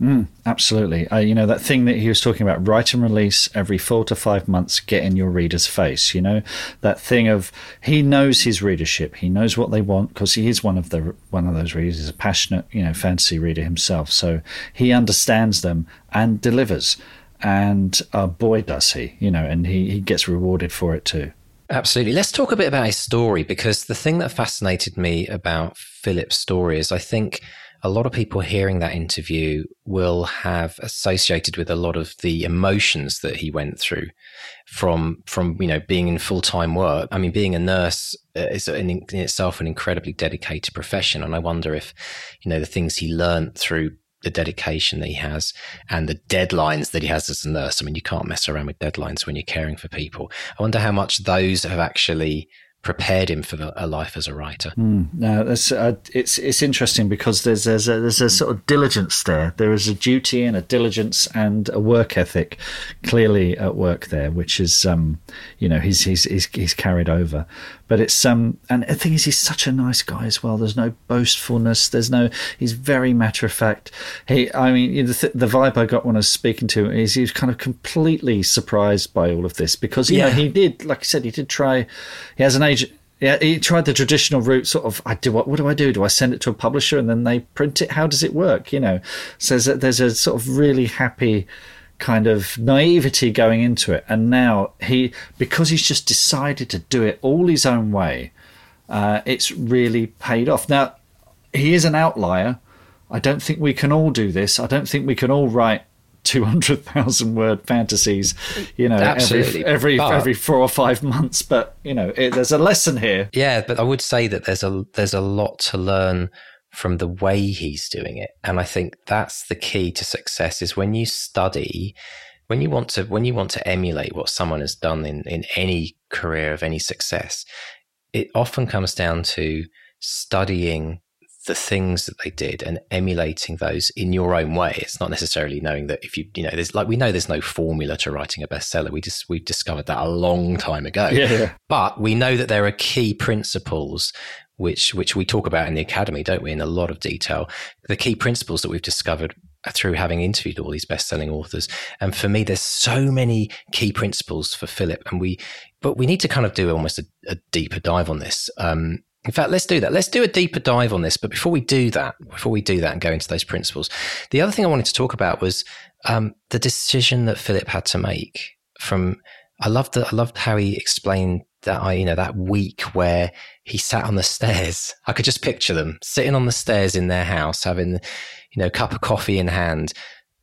Mm, absolutely. Uh, you know, that thing that he was talking about, write and release every four to five months, get in your reader's face. You know, that thing of he knows his readership. He knows what they want because he is one of the one of those readers. He's a passionate, you know, fantasy reader himself. So he understands them and delivers. And uh, boy, does he, you know, and he, he gets rewarded for it too. Absolutely. Let's talk a bit about his story because the thing that fascinated me about Philip's story is I think – a lot of people hearing that interview will have associated with a lot of the emotions that he went through from from you know being in full time work. I mean, being a nurse uh, is in, in, itself an incredibly dedicated profession, and I wonder if you know the things he learned through the dedication that he has and the deadlines that he has as a nurse. I mean, you can't mess around with deadlines when you're caring for people. I wonder how much those have actually prepared him for the, a life as a writer. Mm, no, that's, uh, it's it's interesting because there's there's a, there's a sort of diligence there. There is a duty and a diligence and a work ethic clearly at work there, which is um, you know he's he's he's, he's carried over. But it's um, and the thing is, he's such a nice guy as well. There's no boastfulness. There's no. He's very matter of fact. He, I mean, the, th- the vibe I got when I was speaking to him is he was kind of completely surprised by all of this because you yeah. know he did, like I said, he did try. He has an agent. Yeah, he tried the traditional route. Sort of, I do what? What do I do? Do I send it to a publisher and then they print it? How does it work? You know, so there's a, there's a sort of really happy kind of naivety going into it. And now he, because he's just decided to do it all his own way, uh, it's really paid off. Now, he is an outlier. I don't think we can all do this. I don't think we can all write 200,000 word fantasies, you know, Absolutely. every, every, but, every four or five months. But, you know, it, there's a lesson here. Yeah. But I would say that there's a, there's a lot to learn from the way he's doing it. And I think that's the key to success is when you study, when you want to when you want to emulate what someone has done in, in any career of any success, it often comes down to studying the things that they did and emulating those in your own way. It's not necessarily knowing that if you, you know, there's like we know there's no formula to writing a bestseller. We just we've discovered that a long time ago. Yeah, yeah. But we know that there are key principles which which we talk about in the academy, don't we, in a lot of detail. The key principles that we've discovered through having interviewed all these best-selling authors. And for me, there's so many key principles for Philip, and we, but we need to kind of do almost a, a deeper dive on this. Um, in fact, let's do that. Let's do a deeper dive on this. But before we do that, before we do that and go into those principles, the other thing I wanted to talk about was um, the decision that Philip had to make. From I loved. I loved how he explained that I, you know, that week where he sat on the stairs. I could just picture them sitting on the stairs in their house, having, you know, a cup of coffee in hand,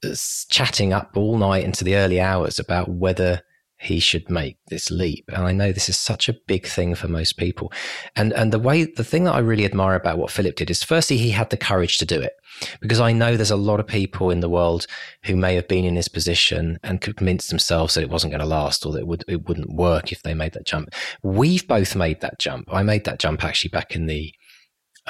uh, chatting up all night into the early hours about whether he should make this leap. And I know this is such a big thing for most people. And and the way the thing that I really admire about what Philip did is firstly he had the courage to do it. Because I know there's a lot of people in the world who may have been in his position and convinced themselves that it wasn't going to last or that it would it wouldn't work if they made that jump. We've both made that jump. I made that jump actually back in the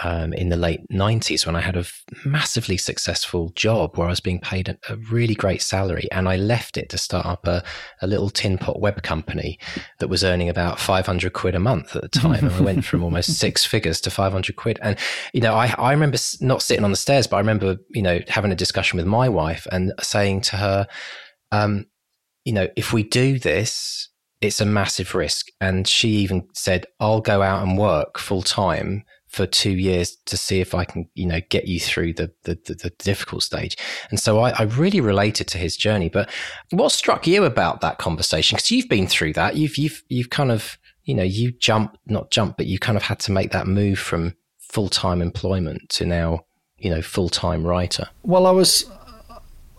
um, in the late 90s when I had a massively successful job where I was being paid a, a, really great salary. And I left it to start up a, a, little tin pot web company that was earning about 500 quid a month at the time. and I went from almost six figures to 500 quid. And, you know, I, I remember not sitting on the stairs, but I remember, you know, having a discussion with my wife and saying to her, um, you know, if we do this, it's a massive risk. And she even said, I'll go out and work full time for two years to see if I can, you know, get you through the the, the, the difficult stage. And so I, I, really related to his journey. But what struck you about that conversation? Because you've been through that. You've you've you've kind of you know you jump not jump, but you kind of had to make that move from full time employment to now you know, full time writer? Well, I was.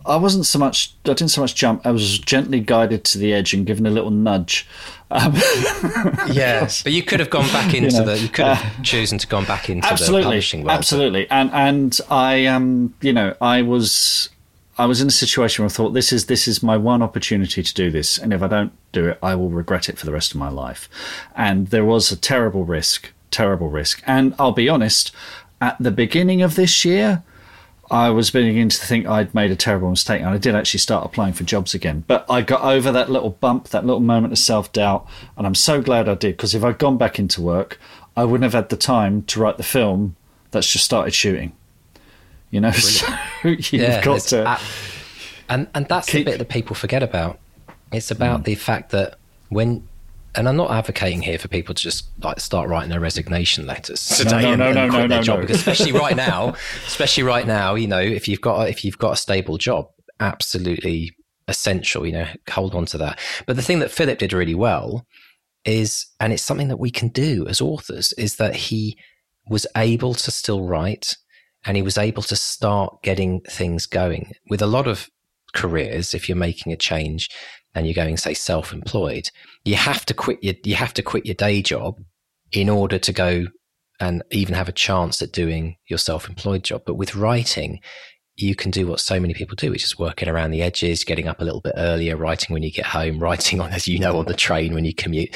I wasn't so much. I didn't so much jump. I was gently guided to the edge and given a little nudge. Um, yes, but you could have gone back into you know, the. You could have uh, chosen to gone back into absolutely, the publishing world. Absolutely, and and I um you know I was I was in a situation where I thought this is this is my one opportunity to do this, and if I don't do it, I will regret it for the rest of my life. And there was a terrible risk, terrible risk. And I'll be honest, at the beginning of this year, I was beginning to think I'd made a terrible mistake, and I did actually start applying for jobs again. But I got over that little bump, that little moment of self doubt, and I'm so glad I did because if I'd gone back into work, I wouldn't have had the time to write the film that's just started shooting. You know, so you've yeah, got to. and and that's keep, the bit that people forget about. It's about mm. the fact that when, and I'm not advocating here for people to just like start writing their resignation letters today no, no, and, no, and quit their job because especially right now, especially right now, you know, if you've got if you've got a stable job, absolutely essential. You know, hold on to that. But the thing that Philip did really well is, and it's something that we can do as authors, is that he was able to still write and he was able to start getting things going. With a lot of careers, if you're making a change and you're going, say, self-employed, you have to quit your you have to quit your day job in order to go and even have a chance at doing your self-employed job. But with writing, you can do what so many people do, which is working around the edges, getting up a little bit earlier, writing when you get home, writing on, as you know, on the train when you commute.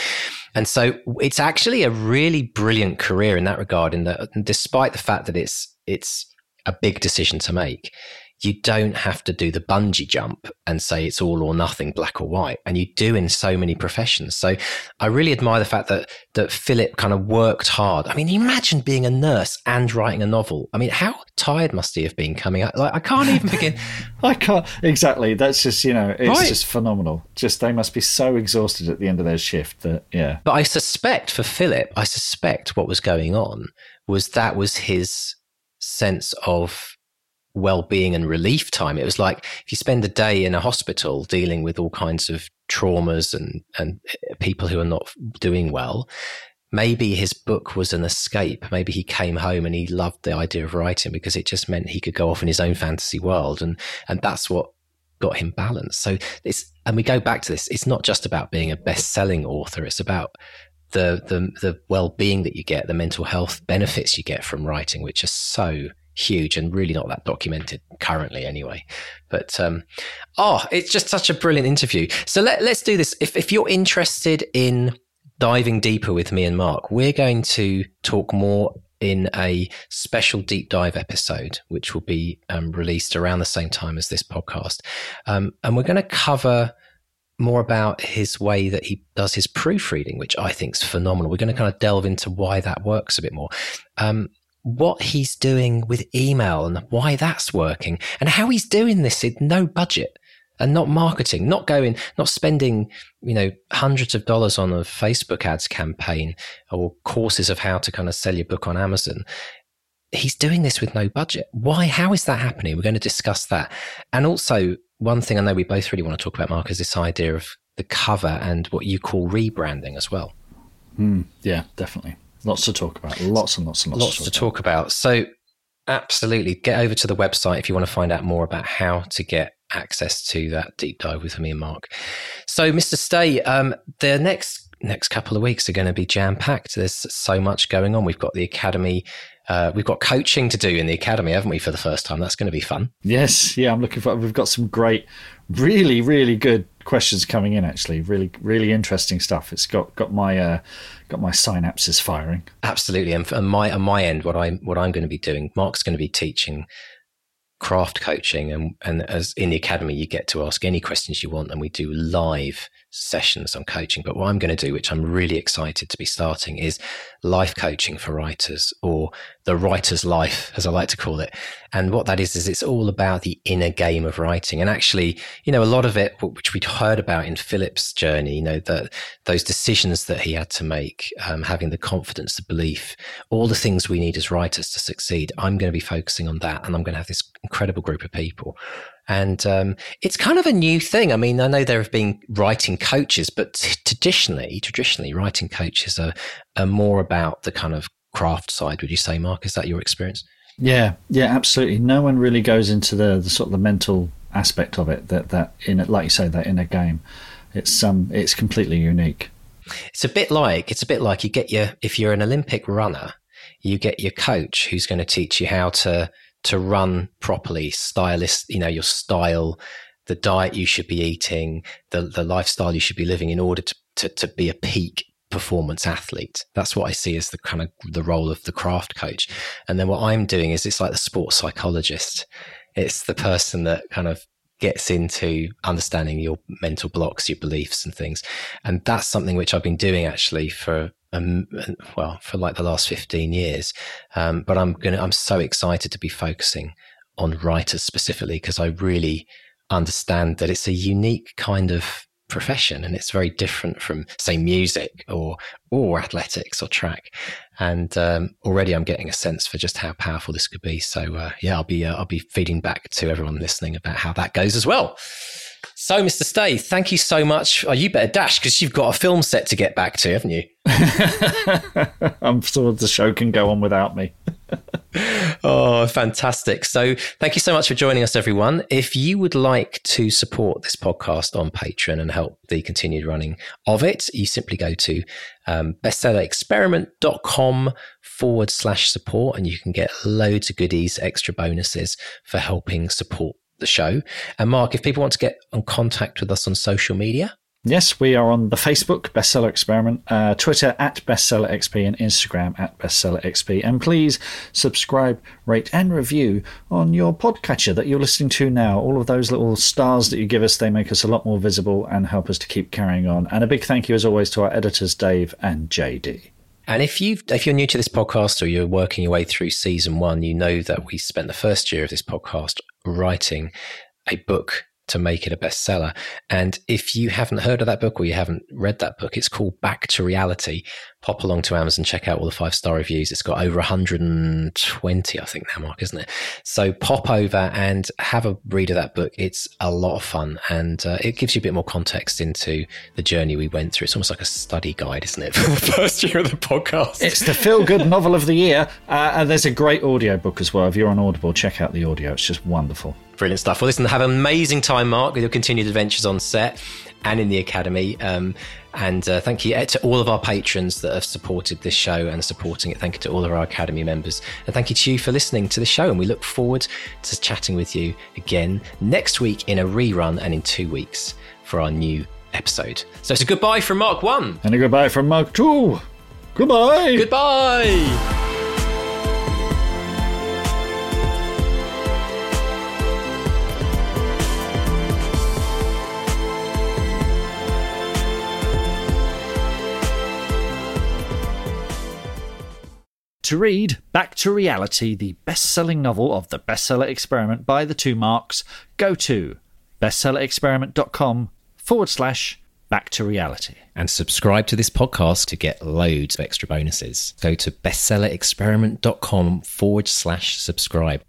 And so it's actually a really brilliant career in that regard, in that despite the fact that it's it's a big decision to make. You don't have to do the bungee jump and say it's all or nothing, black or white. And you do in so many professions. So I really admire the fact that, that Philip kind of worked hard. I mean, imagine being a nurse and writing a novel. I mean, how tired must he have been coming out? Like, I can't even begin. I can't. Exactly. That's just, you know, it's right. just phenomenal. Just they must be so exhausted at the end of their shift that, yeah. But I suspect for Philip, I suspect what was going on was that was his sense of well-being and relief time. It was like if you spend a day in a hospital dealing with all kinds of traumas and and eh, people who are not doing well, maybe his book was an escape. Maybe he came home and he loved the idea of writing because it just meant he could go off in his own fantasy world and and that's what got him balance. So it's and we go back to this. It's not just about being a best-selling author. It's about the the the well-being that you get, the mental health benefits you get from writing, which are so huge and really not that documented currently anyway. But um, oh, it's just such a brilliant interview. So let, let's do this. If if you're interested in diving deeper with me and Mark, we're going to talk more in a special deep dive episode, which will be um, released around the same time as this podcast. Um, and we're going to cover more about his way that he does his proofreading, which I think is phenomenal. We're going to kind of delve into why that works a bit more. Um, what he's doing with email and why that's working and how he's doing this in no budget and not marketing, not going, not spending, you know, hundreds of dollars on a Facebook ads campaign or courses of how to kind of sell your book on Amazon. He's doing this with no budget. Why? How is that happening? We're going to discuss that. And also one thing I know we both really want to talk about, Mark, is this idea of the cover and what you call rebranding as well. Mm, yeah, definitely. Lots to talk about. Lots and lots and lots, lots to, talk, to talk about. about. So, absolutely, get over to the website if you want to find out more about how to get access to that deep dive with me and Mark. So, Mr. Stay, um, the next next couple of weeks are going to be jam packed. There's so much going on. We've got the academy uh, we've got coaching to do in the academy, haven't we, for the first time? That's going to be fun. Yes, yeah, I'm looking for. We've got some great, really, really good questions coming in. Actually, really, really interesting stuff. It's got got my uh, got my synapses firing. Absolutely, and my on my end, what I what I'm going to be doing, Mark's going to be teaching craft coaching and and as in the academy you get to ask any questions you want and we do live sessions on coaching. But what I'm going to do, which I'm really excited to be starting, is life coaching for writers or the writer's life, as I like to call it. And what that is, is it's all about the inner game of writing. And actually, you know, a lot of it, which we'd heard about in Philip's journey, you know, that those decisions that he had to make, um, having the confidence, the belief, all the things we need as writers to succeed. I'm going to be focusing on that. And I'm going to have this incredible group of people and um, it's kind of a new thing. I mean, I know there have been writing coaches, but traditionally, traditionally, writing coaches are, are more about the kind of craft side. Would you say, Mark? Is that your experience? Yeah, yeah, absolutely. No one really goes into the, the sort of the mental aspect of it that that in like you say, that in a game, it's um, it's completely unique. It's a bit like it's a bit like you get your if you're an Olympic runner, you get your coach who's going to teach you how to to run properly, stylist, you know, your style, the diet you should be eating, the the lifestyle you should be living in order to to, to be a peak performance athlete. That's what I see as the kind of the role of the craft coach. And then what I'm doing is it's like the sports psychologist. It's the person that kind of gets into understanding your mental blocks, your beliefs and things. And that's something which I've been doing actually for um, well, for like the last 15 years. Um, but I'm going to, I'm so excited to be focusing on writers specifically because I really understand that it's a unique kind of profession and it's very different from say music or or athletics or track. And um, already i'm getting a sense for just how powerful this could be. So uh, yeah i'll be uh, i'll be feeding back to everyone listening about how that goes as well so mr stay thank you so much oh, you better dash because you've got a film set to get back to haven't you i'm sure the show can go on without me oh, fantastic. So, thank you so much for joining us, everyone. If you would like to support this podcast on Patreon and help the continued running of it, you simply go to um, bestsellerexperiment.com forward slash support and you can get loads of goodies, extra bonuses for helping support the show. And, Mark, if people want to get in contact with us on social media, Yes, we are on the Facebook Bestseller Experiment, uh, Twitter at Bestseller XP, and Instagram at Bestseller XP. And please subscribe, rate, and review on your podcatcher that you're listening to now. All of those little stars that you give us, they make us a lot more visible and help us to keep carrying on. And a big thank you, as always, to our editors, Dave and JD. And if you if you're new to this podcast or you're working your way through season one, you know that we spent the first year of this podcast writing a book to make it a bestseller. And if you haven't heard of that book or you haven't read that book, it's called Back to Reality. Pop along to Amazon, check out all the five star reviews. It's got over 120, I think now, Mark, isn't it? So pop over and have a read of that book. It's a lot of fun and uh, it gives you a bit more context into the journey we went through. It's almost like a study guide, isn't it, for the first year of the podcast? It's the feel good novel of the year. Uh, and there's a great audio book as well. If you're on Audible, check out the audio. It's just wonderful. Brilliant stuff. Well, listen, have an amazing time, Mark, with your continued adventures on set and in the academy. Um, and uh, thank you to all of our patrons that have supported this show and supporting it. Thank you to all of our academy members. And thank you to you for listening to the show. And we look forward to chatting with you again next week in a rerun and in two weeks for our new episode. So it's a goodbye from Mark 1. And a goodbye from Mark 2. Goodbye. Goodbye. To read Back to Reality, the best selling novel of the bestseller experiment by the two marks, go to bestsellerexperiment.com forward slash back to reality. And subscribe to this podcast to get loads of extra bonuses. Go to bestsellerexperiment.com forward slash subscribe.